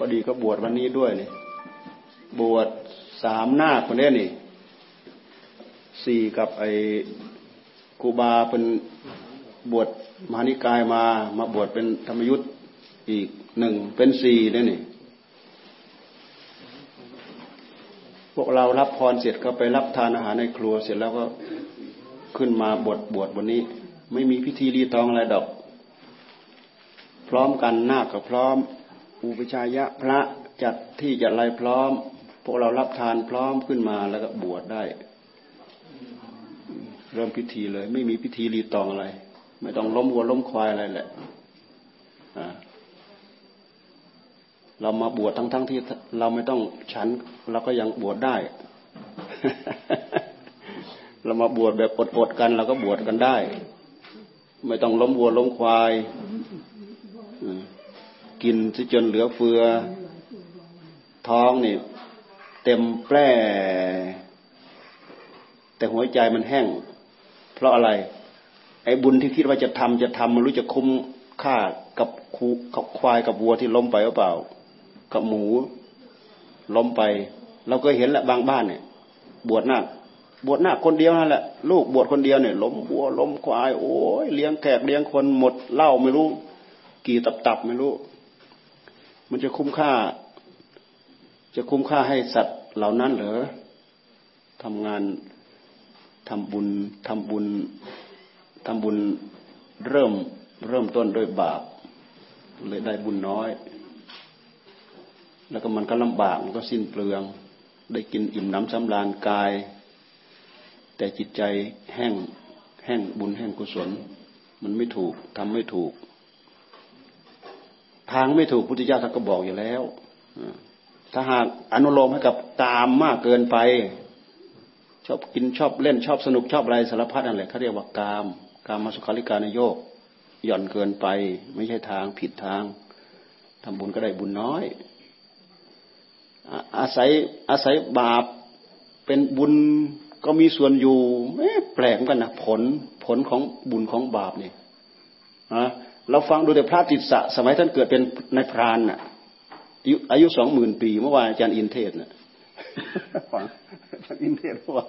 พอดีก็บวชวันนี้ด้วยนี่บวชสามหน้าคนนี้นี่สี่กับไอ้กูบาเป็นบวชมหานิกายมามาบวชเป็นธรรมยุทธ์อีกหนึ่งเป็นสี่นี่นี่ พวกเรารับพรเสร็จก็ไปรับทานอาหารในครัวเสร็จแล้วก็ขึ้นมาบวชบวชวันนี้ ไม่มีพิธีรีตองอะไรดอก พร้อมกันหน้ากับพร้อม อุปชายะพระจัดที่จัดอะไรพร้อม พวกเรารับทานพร้อมขึ้นมาแล้วก็บวชได้ เริ่มพิธีเลย ไม่มีพิธีรีตองอะไร ไม่ต้องล้มวัวล้มควายอะไรแหละเรามาบวชทั้งๆทที่เราไม่ต้องฉัน เราก็ยังบวชได้ เรามาบวชแบบอดๆกันเราก็บวชกันได้ ไม่ต้องล้มวัวล้มควาย กินซะจนเหลือเฟือ ท้องนี่ เต็มแปร่แต่หัวใจมันแห้ง เพราะอะไร ไอ้บุญที่คิดว่าจะทำจะทำมันรู้จะคุ้มค่ากับคูกับควายกับวัวที่ล้มไปหรือเปล่า กับหมู ล้มไป เราก็เห็นแหละบางบ้านเนี่ย บวชหน้าบวชหน้าคนเดียวนั่นแหละลูกบวชคนเดียวเนี่ยล้มวัวล้มควาย โอ้ยเลี้ยงแขกเลี้ยงคนหมดเหล้าไม่รู้ กี่ตับตับไม่รู้ มันจะคุ้มค่า จะคุ้มค่าให้สัตว์เหล่านั้นเหรอทำงานทำบุญทำบุญทำบุญเริ่มเริ่มต้นด้วยบาปเลยได้บุญน้อย แล้วก็มันก็ลำบากมันก็สิ้นเปลือง ได้กินอิ่มน้ำสำราญกาย แต่จิตใจแห้งแห้งบุญแห้งกุศล มันไม่ถูกทำไม่ถูก ทางไม่ถูกพุทธเจ้าท่านก็บอกอยู่แล้วถ้าหากอนุโลมให้กับตามมากเกินไป ชอบกินชอบเล่นชอบสนุกชอบอะไรสารพัดนั่นแหละเขาเรียกว่ากามกามมาสุขาริการนโยกหย่อนเกินไป ไม่ใช่ทางผิดทางทำบุญก็ได้บุญน้อย อาศัยอาศัยบาปเป็นบุญก็มีส่วนอยู่แปลกกันนะผลผลของบุญของบาปนี่นะ เราฟังดูแต่พระติสสะสมัยท่านเกิดเป็นในพรานน่ะอายุอายุสองหมื่นปีเมื่อวานอาจารย์อินเทศน่ะฟังอินเทศว่า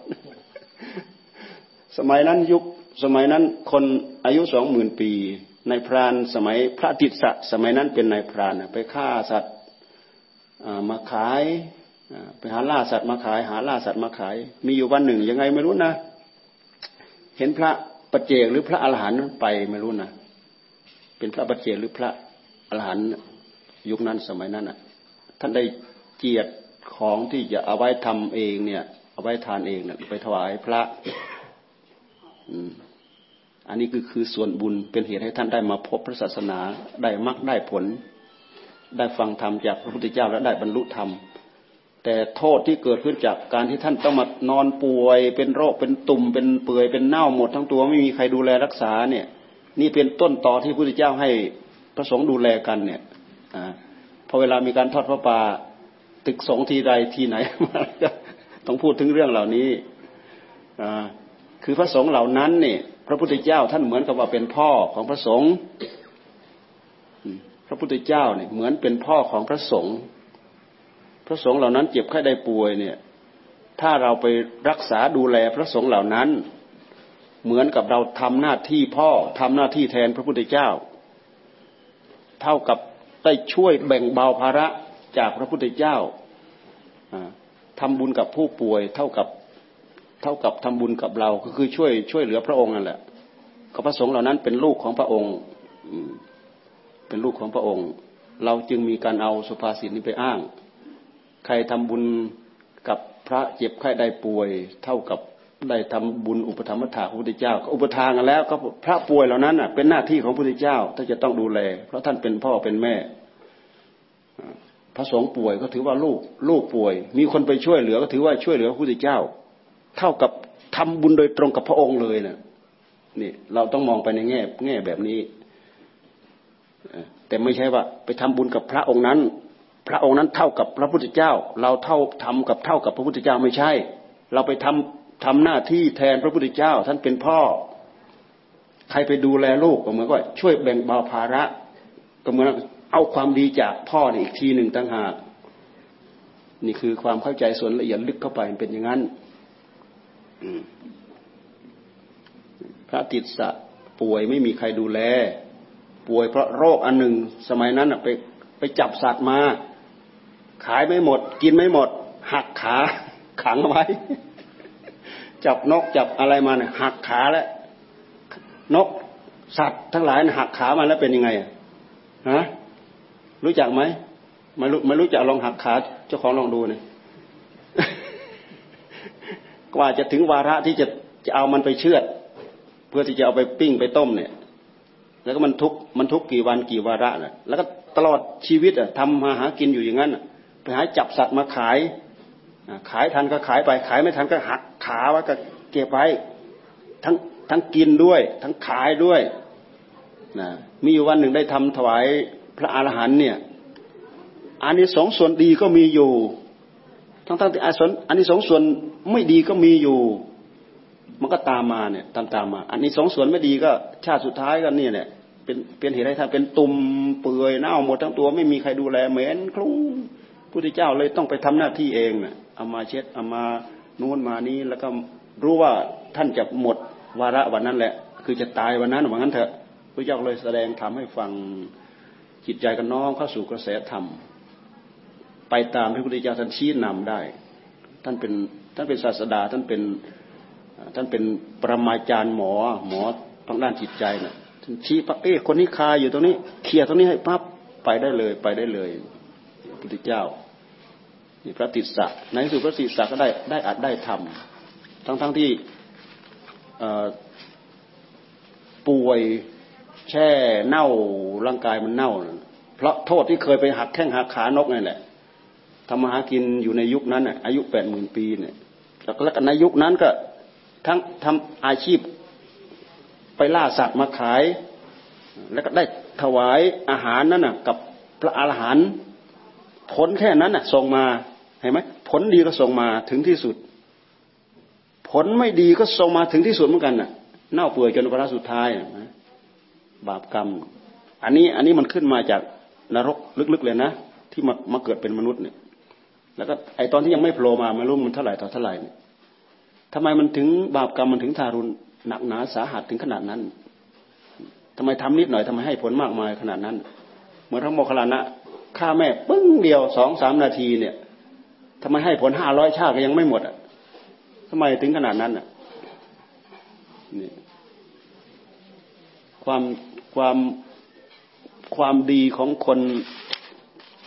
สมัยนั้นยุคสมัยนั้นคนอายุสองหมื่นปีในพรานสมัยพระติสสะสมัยนั้นเป็นในพรานไปฆ่าสัตว์มาขายไปหาล่าสัตว์มาขาย หาล่าสัตว์มาขาย มีอยู่วันหนึ่งยังไงไม่รู้นะ เห็นพระปัจเจกหรือพระอรหันต์ไปไม่รู้นะ เป็นพระบัจเจหรือพระอรหันต์ยุคนั้นสมัยนั้นอะ ท่านได้เจียดของที่จะเอาไว้ทำเองเนี่ย เอาไว้ทานเองเนี่ยไปถวายพระอันนี้คือคือส่วนบุญเป็นเหตุให้ท่านได้มาพบพระศาสนาได้มรรคได้ผล ได้ฟังธรรมจากพระพุทธเจ้าและได้บรรลุธรรม แต่โทษที่เกิดขึ้นจากการที่ท่านต้องมานอนป่วย เป็นโรคเป็นตุ่มเป็นเปื่อยเป็นเน่าหมดทั้งตัวไม่มีใครดูแลรักษาเนี่ย นี่เป็นต้นต่อที่พระพุทธเจ้าให้พระสงฆ์ดูแลกันเนี่ยอพอเวลามีการทอดพระป่าตึกสงทีใดทีไหนต้องพูดถึงเรื่องเหล่านี้คือพระสงฆ์เหล่านั้นเนี่ยพระพุทธเจ้าท่านเหมือนกับว่าเป็นพ่อของพระสงฆ์พระพุทธเจ้าเนี่ยเหมือนเป็นพ่อของพระสงฆ์พระสงฆ์เหล่านั้นเจ็บไข้ได้ป่วยเนี่ย ถ้าเราไปรักษาดูแลพระสงฆ์เหล่านั้น เหมือนกับเราทำหน้าที่พ่อทำหน้าที่แทนพระพุทธเจ้า เท่ากับได้ช่วยแบ่งเบาภาระจากพระพุทธเจ้าทำบุญกับผู้ป่วย เท่ากับเท่ากับทำบุญกับเราก็คือช่วยช่วยเหลือพระองค์นั่นแหละก็พระสงฆ์เหล่านั้นเป็นลูกของพระองค์เป็นลูกของพระองค์ เราจึงมีการเอาสุภาษิตนี้ไปอ้าง ใครทำบุญกับพระเจ็บไข้ได้ป่วย เท่ากับ ได้ทำบุญอุปธรรมถาพระพุทธเจ้าก็อุปทานกันแล้วก็พระป่วยเหล่านั้นเป็นหน้าที่ของพระพุทธเจ้าถ้าจะต้องดูแล เพราะท่านเป็นพ่อเป็นแม่ พระสงฆ์ป่วยก็ถือว่าลูกลูกป่วย มีคนไปช่วยเหลือก็ถือว่าช่วยเหลือพระพุทธเจ้า เท่ากับทำบุญโดยตรงกับพระองค์เลยนะนี่เราต้องมองไปในแง่แง่แบบนี้แต่ไม่ใช่ว่า ไปทำบุญกับพระองค์นั้น พระองค์นั้นเท่ากับพระพุทธเจ้า เราเท่าทำกับเท่ากับพระพุทธเจ้าไม่ใช่ เราไปทำ ทำหน้าที่แทนพระพุทธเจ้า ท่านเป็นพ่อ ใครไปดูแลลูกก็เหมือนกับช่วยแบ่งเบาภาระ ก็เหมือนเอาความดีจากพ่อนี่อีกทีหนึ่งตั้งหากนี่คือความเข้าใจส่วนละเอียดลึกเข้าไปเป็นอย่างนั้นพระติดสะป่วยไม่มีใครดูแล ป่วยเพราะโรคอันหนึ่งสมัยนั้นไปไปจับสัตว์มา ขายไม่หมด กินไม่หมด หักขาขังไว้ จับนกจับอะไรมาเนี่ยหักขาแล้วนกสัตว์ทั้งหลายหักขามาแล้วเป็นยังไงฮะรู้จักไหมไม่รู้ไม่รู้จักลองหักขาเจ้าของลองดูเนี่ยกว่าจะถึงวาระที่จะจะเอามันไปเชือด เพื่อที่จะเอาไปปิ้งไปต้มเนี่ย แล้วก็มันทุกมันทุกกี่วันกี่วาระน่ะ แล้วก็ตลอดชีวิตอะทำมาหากินอยู่อย่างนั้นไปหาจับสัตว์มาขาย ขายทันก็ขายไป ขายไม่ทันก็หักขาไว้ก็เก็บไว้ ทั้งทั้งกินด้วย ทั้งขายด้วยนะมีอยู่วันหนึ่งได้ทำถวายพระอรหันเนี่ยอันนี้สองส่วนดีก็มีอยู่ ทั้งทั้งที่อาสนอันนี้สองส่วนไม่ดีก็มีอยู่ มันก็ตามมาเนี่ยตามตามมา อันนี้สองส่วนไม่ดีก็ชาติสุดท้ายก็เนี่ยเนี่ยเป็นเป็นเหตุให้ท่านเป็นตุ่มเปื่อยเน่าหมดทั้งตัวไม่มีใครดูแลเหม็นคลุ้งพุทธเจ้าเลยต้องไปทำหน้าที่เองเนี่ย เอามาเช็ดเอามานู้นมานี้แล้วก็รู้ว่าท่านจะหมดวาระวันนั้นแหละ คือจะตายวันนั้นว่างั้นเถอะพระเจ้าเลยแสดงทำให้ฟังจิตใจกันน้องเข้าสู่กระแสธรรม ไปตามที่พระพุทธเจ้าท่านชี้นำได้ ท่านเป็นท่านเป็นศาสดาท่านเป็นท่านเป็นปรมาจารย์หมอหมอทางด้านจิตใจนะ่ะท่านชี้ปั๊บเอ๊ะคนนี้คาอยู่ตรงนี้เคลียร์ตรงนี้ให้ปั๊บไปได้เลยไปได้เลยพระพุทธเจ้า นี่พระติสสะในที่สุดพระติสสะก็ได้ได้อัดได้ทำทั้งทั้งที่ป่วยแช่เน่าร่างกายมันเน่า เพราะโทษที่เคยไปหักแข้งหักขานกนี่แหละทำมาหากินอยู่ในยุคนั้นอายุแปดหมื่นปีเนี่ยแล้วก็ในยุคนั้นก็ทั้งทำอาชีพไปล่าสัตว์มาขาย แล้วก็ได้ถวายอาหารนั่นน่ะกับพระอาหารหันต์ ผลแค่นั้นน่ะ ส่งมาเห็นไหมผลดีก็ส่งมาถึงที่สุด ผลไม่ดีก็ส่งมาถึงที่สุดเหมือนกันน่ะ เน่าเปื่อยจนวาระสุดท้ายนะบาปกรรม อันนี้อันนี้มันขึ้นมาจากนรกลึกๆเลยนะที่มามาเกิดเป็นมนุษย์เนี่ย แล้วก็ไอตอนที่ยังไม่โผล่มาไม่รู้มันเท่าไหร่ต่อเท่าไหร่เนี่ยทำไมมันถึงบาปกรรมมันถึงทารุณหนักหนาสาหัสถึงขนาดนั้นทำไมทำนิดหน่อยทำไมให้ผลมากมายขนาดนั้น เหมือนพระโมคคัลลานะ ฆ่าแม่ปึ้งเดียวสองสามนาทีเนี่ยทำไมให้ผลห้าร้อยชาติก็ยังไม่หมดอะทำไมถึงขนาดนั้นอะนี่ความความความดีของคน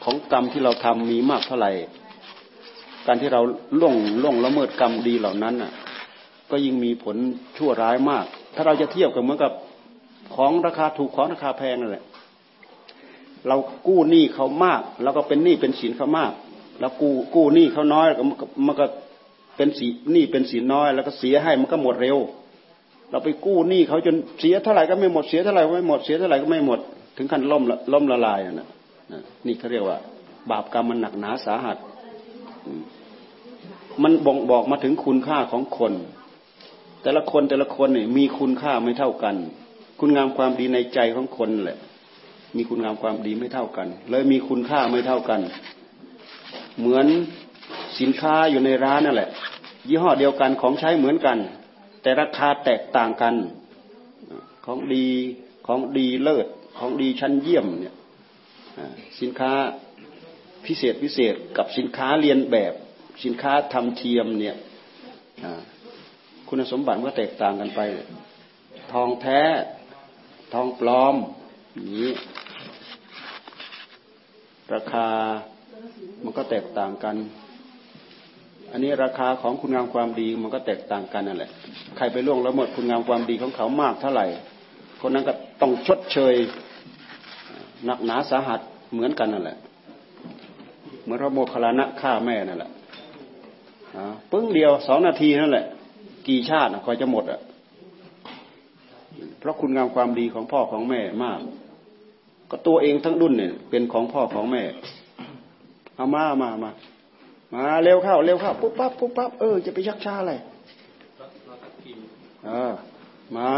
ของกรรมที่เราทำมีมากเท่าไหร่ การที่เราล่วงล่วงละเมิดกรรมดีเหล่านั้นอะ ก็ยิ่งมีผลชั่วร้ายมาก ถ้าเราจะเทียบกับเหมือนกับของราคาถูกของราคาแพงนั่นแหละ เรากู้หนี้เขามากแล้วก็เป็นหนี้เป็นสินเขามากแล้วกู้กู้หนี้เขาน้อยมันก็เป็นสีหนี้เป็นสินน้อย แล้วก็เสียให้มันก็หมดเร็ว เราไปกู้หนี้เขาจนเสียเท่าไหร่ก็ไม่หมดเสียเท่าไหร่ก็ไม่หมดเสียเท่าไหร่ก็ไม่หมด ถึงขั้นล่มล่มละลายนะนี่เขาเรียกว่า บาปกรรมมันหนักหนาสาหัส มันบ่งบอกมาถึงคุณค่าของคน แต่ละคนแต่ละคนเนี่ยมีคุณค่าไม่เท่ากัน คุณงามความดีในใจของคนแหละ มีคุณงามความดีไม่เท่ากัน เลยมีคุณค่าไม่เท่ากัน เหมือนสินค้าอยู่ในร้านนั่นแหละ ยี่ห้อเดียวกันของใช้เหมือนกัน แต่ราคาแตกต่างกัน ของดีของดีเลิศของดีชั้นเยี่ยมเนี่ยสินค้าพิเศษพิเศษกับสินค้าเรียนแบบสินค้าทำเทียมเนี่ยคุณสมบัติก็แตกต่างกันไป ทองแท้ทองปลอมนี้ ราคามันก็แตกต่างกัน อันนี้ราคาของคุณงามความดีมันก็แตกต่างกันนั่นแหละ ใครไปล่วงละเมิดคุณงามความดีของเขามากเท่าไหร่ คนนั้นก็ต้องชดเชยหนักหนาสาหัสเหมือนกันนั่นแหละ เหมือนพระโมคคัลลานะฆ่าแม่นั่นแหละปึ้งเดียวสองนาทีนั่นแหละ กี่ชาติคอยจะหมดอะ เพราะคุณงามความดีของพ่อของแม่มาก ก็ตัวเองทั้งดุนเนี่ย เป็นของพ่อของแม่ เอามามามามาเร็วเข้าเร็วเข้าปุ๊บปั๊บปุ๊บปั๊บเออจะไปยักช้าอะไรเออ มา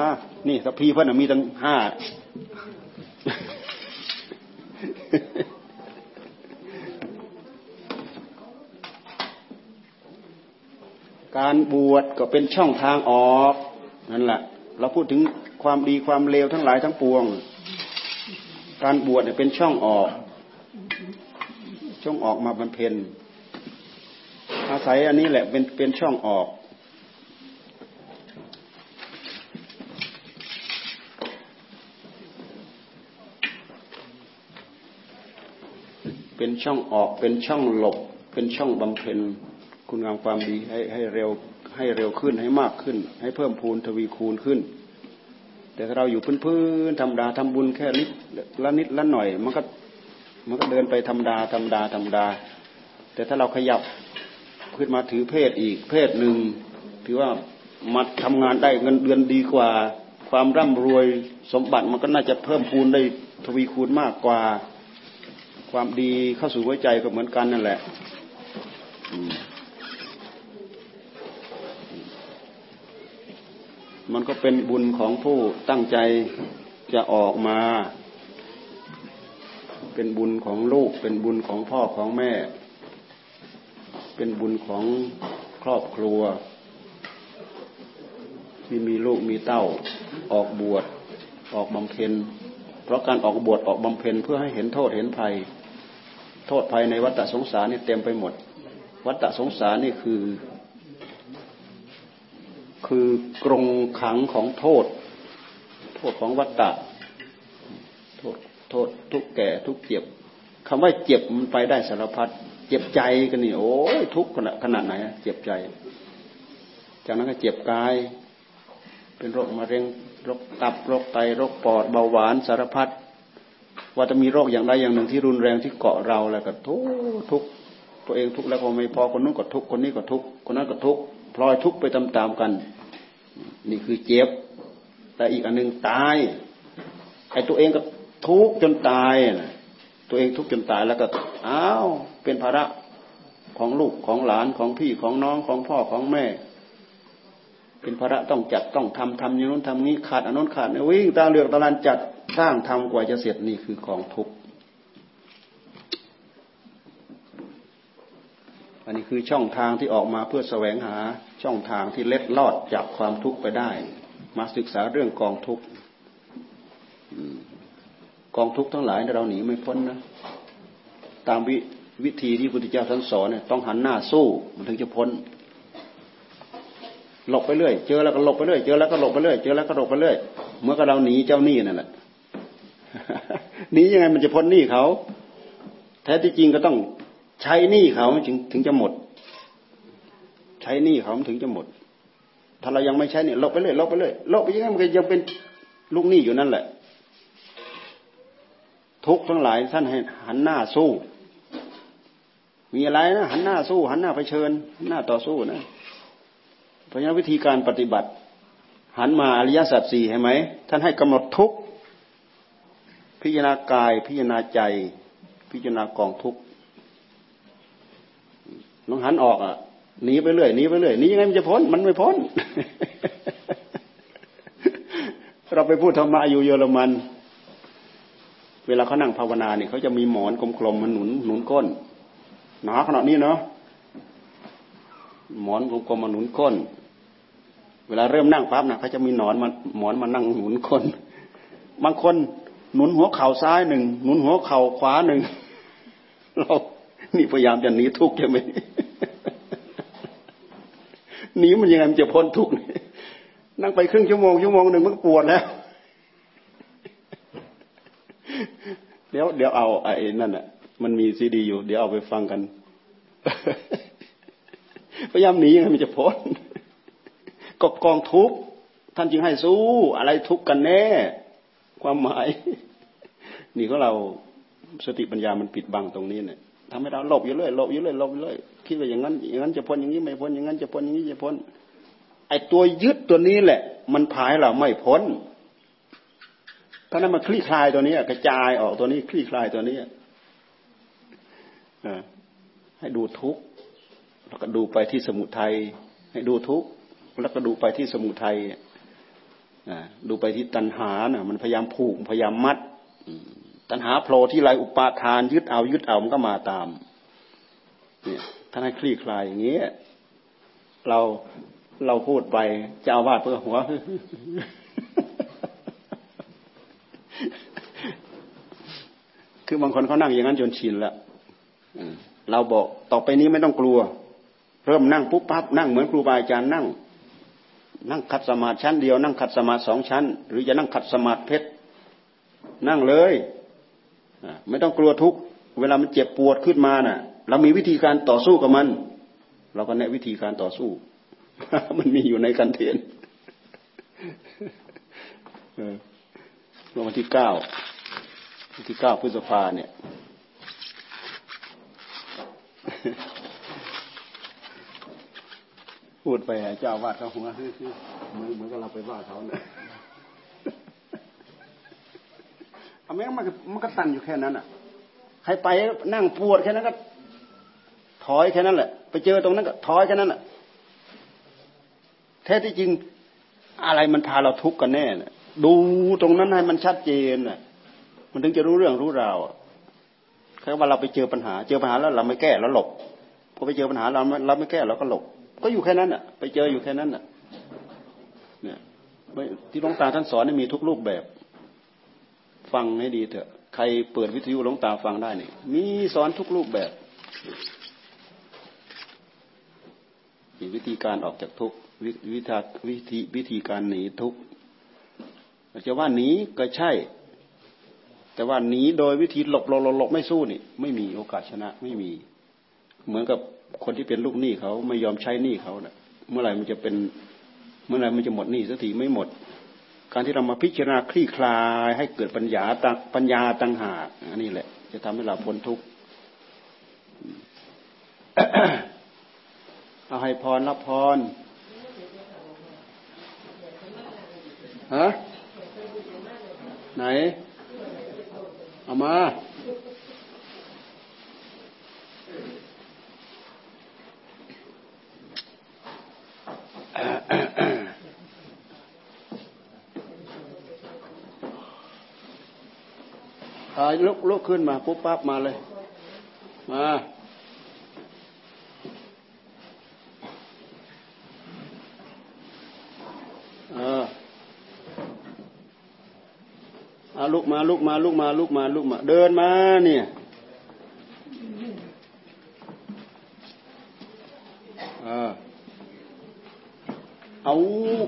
นี่สัพพีเพื่อนมีตั้งห้าการบวชก็เป็นช่องทางออกนั่นแหละ เราพูดถึงความดีความเลวทั้งหลายทั้งปวง การบวชเนี่ยเป็นช่องออก ช่องออกมาบำเพ็ญอาศัยอันนี้แหละเป็นเป็นช่องออก เป็นช่องออกเป็นช่องหลบ เป็นช่องบำเพ็ญคุณงามความดีให้ให้เร็วให้เร็วขึ้นให้มากขึ้น ให้เพิ่มพูนทวีคูณขึ้น แต่ถ้าเราอยู่พื้นๆธรรมดาทำบุญแค่นิดละนิดละหน่อย มันก็มันก็เดินไปธรรมดาธรรมดาธรรมดา แต่ถ้าเราขยับขึ้นมาถือเพศอีกเพศหนึ่งถือว่ามาทำงานได้เงินเดือนดีกว่า ความร่ำรวยสมบัติมันก็น่าจะเพิ่มพูนได้ทวีคูณมากกว่า ความดีเข้าสู่หัวใจก็เหมือนกันนั่นแหละ มันก็เป็นบุญของผู้ตั้งใจจะออกมา เป็นบุญของลูก เป็นบุญของพ่อของแม่ เป็นบุญของครอบครัว ที่มีลูกมีเต้าออกบวชออกบำเพ็ญเพราะการออกบวชออกบำเพ็ญเพื่อให้เห็นโทษเห็นภัย โทษภัยในวัฏสงสารนี่เต็มไปหมด วัฏสงสารนี่คือ คือกรงขังของโทษ โทษของวัฏฏะโทษโทษทุกแก่ทุกเจ็บคำว่าเจ็บมันไปได้สารพัดเจ็บใจกันนี่โอ้ยทุกขนาดขนาดไหนเจ็บใจ จากนั้นก็เจ็บกาย เป็นโรคมะเร็งโรคตับโรคไตโรคปอดเบาหวานสารพัดว่าจะมีโรคอย่างใดอย่างหนึ่งที่รุนแรงที่เกาะเราแล้วก็ทุกทุกตัวเองทุกแล้วก็ไม่พอคนนู้นก็ทุกคนนี้ก็ทุกคนนั้นก็ทุก พลอยทุกไปตามๆกัน นี่คือเจ็บ แต่อีกอันหนึ่งตายไอ้ตัวเองก็ทุกข์จนตายนะตัวเองทุกข์จนตายแล้วก็อ้าวเป็นภาระของลูกของหลานของพี่ของน้องของพ่อของแม่ เป็นภาระต้องจัดต้องทำทำอย่างนู้นทำนี้ขาดอันนู้นขาดนี่วิ่งตาเหลือกตะลันจัดสร้างทำกว่าจะเสร็จนี่คือของทุกข์ อันนี้คือช่องทางที่ออกมาเพื่อแสวงหาช่องทางที่เล็ดลอดจากความทุกข์ไปได้ มาศึกษาเรื่องกองทุกข์กองทุกข์ทั้งหลายเราหนีไม่พ้นนะ ตามวิวิธีที่พุทธเจ้าท่านสอนเนี่ยต้องหันหน้าสู้มันถึงจะพ้น หลบไปเรื่อยเจอแล้วก็หลบไปเรื่อยเจอแล้วก็หลบไปเรื่อยเจอแล้วก็หลบไปเรื่อยเมื่อกเราหนีเจ้าหนี้นั่นแหละหนียังไงมันจะพ้นหนี้เขา แท้ที่จริงก็ต้อง ใช้หนี้เขาถึงถึงจะหมด ใช้หนี้เขาถึงจะหมด ถ้าเรายังไม่ใช้เนี่ยลบไปเลยลบไปเลยลบไปยังไงมันก็ยังเป็นลูกหนี้อยู่นั่นแหละ ทุกทั้งหลายท่านให้หันหน้าสู้ มีอะไรนะหันหน้าสู้ หันหน้าไปเชิญหันหน้าต่อสู้นะเพราะฉะนั้นวิธีการปฏิบัติ หันมาอริยสัจสี่เห็นไหมท่านให้กำหนดทุกพิจารณากายพิจารณาใจ พิจารณากองทุก น้องหันออกอะหนีไปเรื่อยหนีไปเรื่อยหนียังไงมันจะพ้น มันไม่พ้น เราไปพูดธรรมะอยู่เยอรมัน เวลาเขานั่งภาวนาเนี่ยเขาจะมีหมอนกลมๆมันหนุนหนุนก้นหนาขนาดนี้เนาะหมอนกลมๆมาหนุนก้น เวลาเริ่มนั่งปั๊บนะเขาจะมีหนอนมาหมอนมานั่งหนุนก้นบางคนหนุนหัวเข่าซ้ายหนึ่งหนุนหัวเข่าขวาหนึ่งเรานี่พยายามจะหนีทุกข์ใช่ไหม หนีมันยังไงมันจะพ้นทุกข์นั่งไปครึ่งชั่วโมงชั่วโมงหนึ่งมันปวดแล้วเดี๋ยวเดี๋ยวเอาไอ้นั่นอะ มันมีซีดีอยู่ เดี๋ยวเอาไปฟังกัน พยายามหนียังไงมันจะพ้นก็กองทุกข์ท่านจึงให้สู้ อะไรทุกข์กันแน่ ความหมาย นี่ก็เราสติปัญญามันปิดบังตรงนี้เนี่ย ทำให้เราหลบอยู่เรื่อยหลบอยู่เรื่อยหลบอยู่เรื่อยคิดว่าอย่างนั้นอย่างนั้นจะพ้นอย่างนี้ไม่พ้นอย่างนั้นจะพ้นอย่างนี้จะพ้นไอ้ตัวยึดตัวนี้แหละ มันพายเราไม่พ้นถ้านั้นมาคลี่คลายตัวนี้กระจายออกตัวนี้คลี่คลายตัวนี้ให้ดูทุกข์แล้วก็ดูไปที่สมุทัยให้ดูทุกข์แล้วก็ดูไปที่สมุทัยดูไปที่ตัณหาน่ะมันพยายามผูกพยายามมัด ตัณหาโผล่ที่ไรอุปาทาน ยึดเอายึดเอามันก็มาตามเนี่ยท่านให้คลี่คลายอย่างเงี้ยเราเราพูดไปจะเอาวาดเพื่อหัว คือบางคนเขานั่งอย่างนั้นจนชินแล้วเราบอกต่อไปนี้ไม่ต้องกลัว เริ่มนั่งปุ๊บปั๊บนั่งเหมือนครูบาอาจารย์นั่ง นั่งขัดสมาธิชั้นเดียว นั่งขัดสมาธิสองชั้น หรือจะนั่งขัดสมาธิเพชรนั่งเลย ไม่ต้องกลัวทุกเวลามันเจ็บปวดขึ้นมาน่ะ เรามีวิธีการต่อสู้กับมัน เราก็แนะวิธีการต่อสู้ มันมีอยู่ในกันเทนวันที่เก้าวันที่เก้าพฤษภาเนี่ยพูดไปเจ้าวาดเขาหัวเหมือนเหมือนกับเราไปว่าเขาเนี่ย เอาแม้มันมันก็ตันอยู่แค่นั้นอะ ใครไปนั่งปวดแค่นั้นก็ ถอยแค่นั้นแหละ ไปเจอตรงนั้นก็ถอยแค่นั้นแหละแท้ที่จริงอะไรมันพาเราทุกข์กันแน่น่ะ ดูตรงนั้นให้มันชัดเจนน่ะ มันถึงจะรู้เรื่องรู้ราวแค่ว่าเราไปเจอปัญหา เจอปัญหาแล้วเราไม่แก้แล้วหลบพอไปเจอปัญหาเราเราไม่แก้เราก็หลบ ก็อยู่แค่นั้นน่ะ ไปเจออยู่แค่นั้นน่ะ เนี่ยที่หลวงตาท่านสอนมีทุกรูปแบบ ฟังให้ดีเถอะ ใครเปิดวิทยุหลวงตาฟังได้เนี่ยมีสอนทุกรูปแบบมีวิธีการออกจากทุกวิธีวิธีวิธีการหนีทุกจะว่าหนีก็ใช่ แต่ว่าหนีโดยวิธีหลบหลบหลบไม่สู้นี่ไม่มีโอกาสชนะไม่มี เหมือนกับคนที่เป็นลูกหนี้เขาไม่ยอมใช้หนี้เขาเนะ่ะ เมื่อไหร่มันจะเป็น เมื่อไหร่มันจะหมดหนี้สักทีไม่หมด การที่เรามาพิจารณาคลี่คลาย ให้เกิดปัญญาตังปัญญาตังหากอันนี้แหละ จะทำให้เราพ้นทุกข์เอาให้พรรับพรฮะไหน เอามา ลุกลุกขึ้นมาปุ๊บปั๊บมาเลย มาเอออาลุกมาลุกมาลุกมาลุกมาลุกมา เดินมาเนี่ยเอา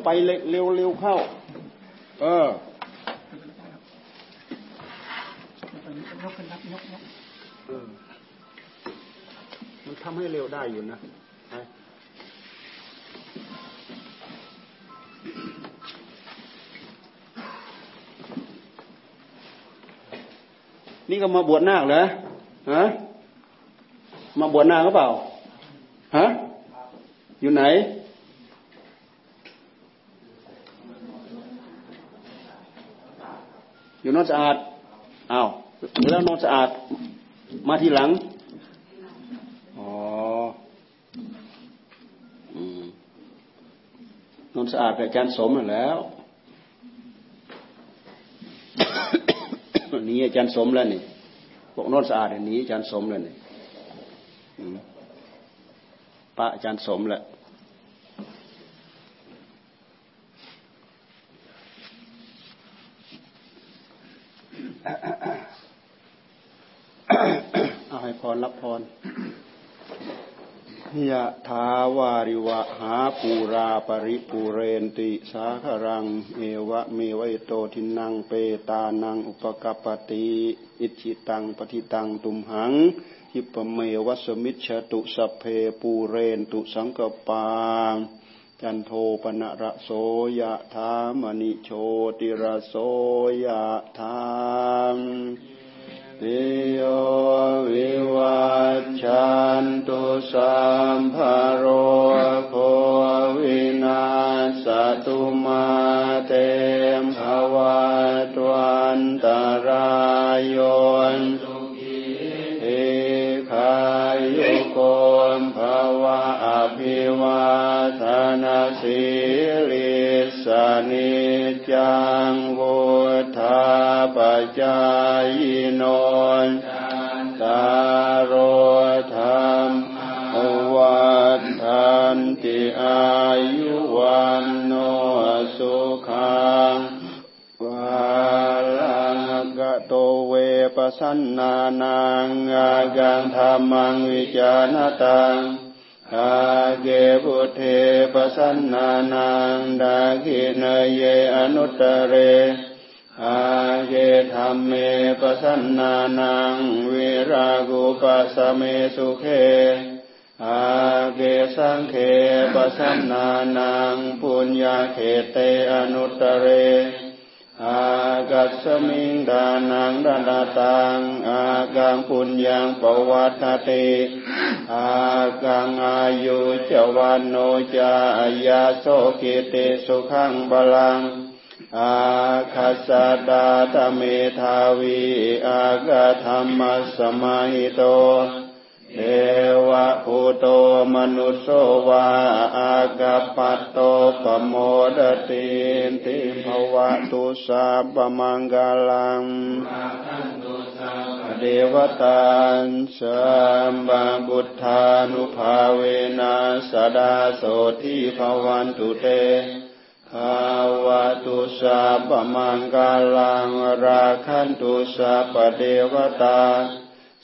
ไปเร็วเร็วเข้า เออ ทำให้เร็วได้อยู่นะนี่ก็มาบวชนาคเหรอฮะมาบวชนาคหรือเปล่าฮะอยู่ไหน อยู่นอกสะอาดอ้าวแล้วนอนสะอาด มาทีหลัง อ๋อนอน สะอาดกับอาจารย์สมแล้วนี่อาจารย์สมแล้วนี่บอกนอนสะอาดนี้อาจารย์สมแล้วนี่ป้าอาจารย์สมแล้วรรับพร ยะทาวาริวะหาปูราปริปูเรนติสาครัง เอวะเมวะโตทินังเปตานังอุปกปติอิจิตังปฏิตังตุมหังหิปเมวะสมิชตุสเพปูเรนตุสังกปาจันโทปนะระโสยะธามณิโชติระโสยะธาม ติโยวิวัชชันตุสัมภโรโควินาสตุมาเตมภวัตวันตรายโยนเอขายุโกมภวะอภิวาทนาสิลิสานิจังวุธาปจาย สันนานังอากังธรรมังวิจานตังอาเกพุเทปสันนานังดากินเยอนุตเร อาเกธรรมเมปสันนานังวิรากุปัสเมสุเขอาเกสังเขปสันนานังปุญญาเขเตอนุตเร อากัสมิงดานังดานาตังอากังปุญญังปวัตติอากังอายุจวันโนจายาโสกิติสุขังบาลังอาคาสดาตเมทาวีอากาธรรมสมาหิโต เทวะภูโตมนุสโสวาอากาปัตโตปโมดติติภวะตุสาปมังกาลังเดวตานสัมบาบุทธานุภาเวนัสดาโสทิภวันตุเตภาวะตุสาปมังกาลังราคันตุสาปเดวตา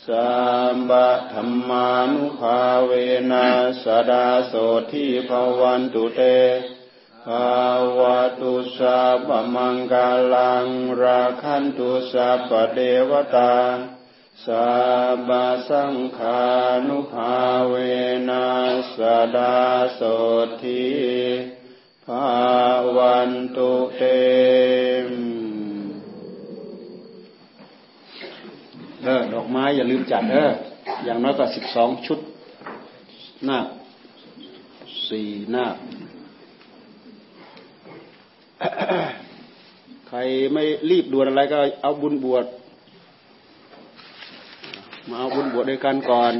สัมบะธรรมานุภาเวนัสดาโสทิภวันตุเตภาวะตุสาปมังกาลังราคันตุสาปเดวตาสับะสังขานุภาเวนัสดาโสทิภาวันตุเต เออดอกไม้อย่าลืมจัดเอออย่างน้อยก็สิบสองชุดหน้าสี่หน้าใครไม่รีบด่วนอะไรก็เอาบุญบวชมาเอาบุญบวชด้วยกันก่อน